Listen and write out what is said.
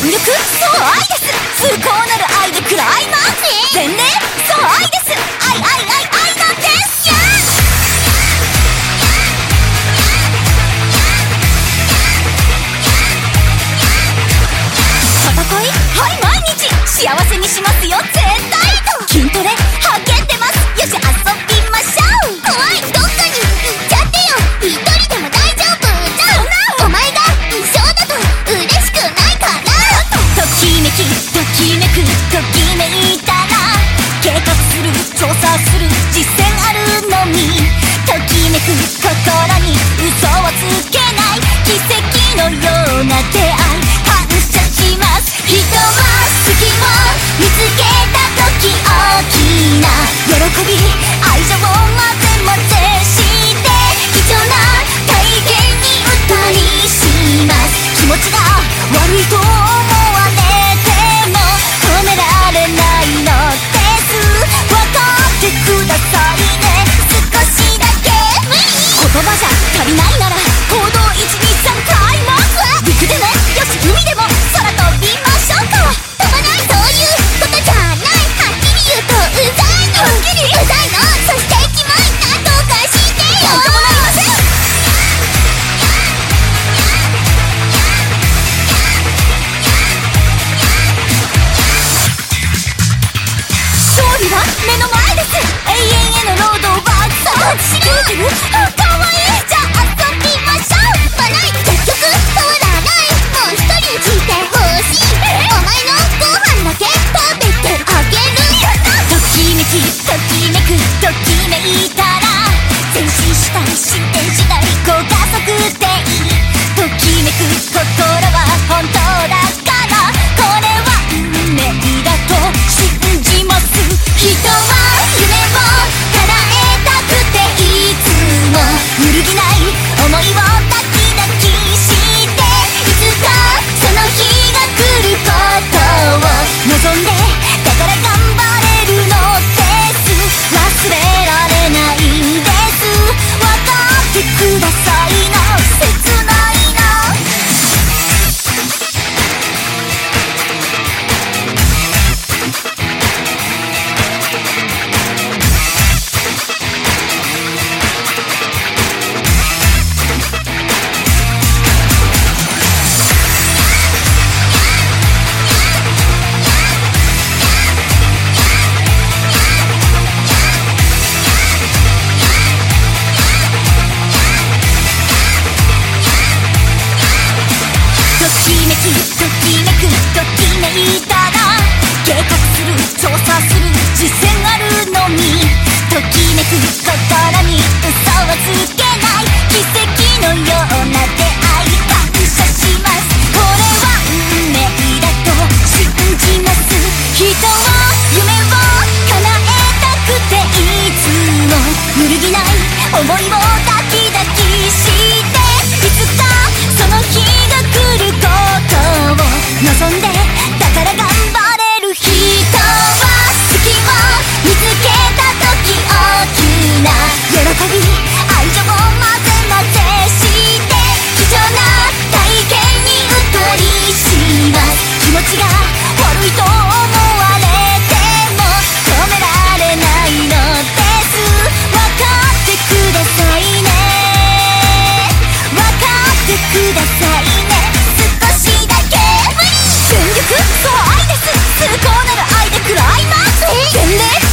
全力？そう愛です。崇高なる愛でクライマー全霊？そう愛です。きときめくときめいたら計画する調査する実践あるのにときめく心に嘘をつけない奇跡のような出会い感謝します人は好き見つけた時大きな喜びときめくときめいた計画する調査する実践あるのにときめくくださいね。少しだけ全力そう愛です。崇高なる愛でクライマックス。全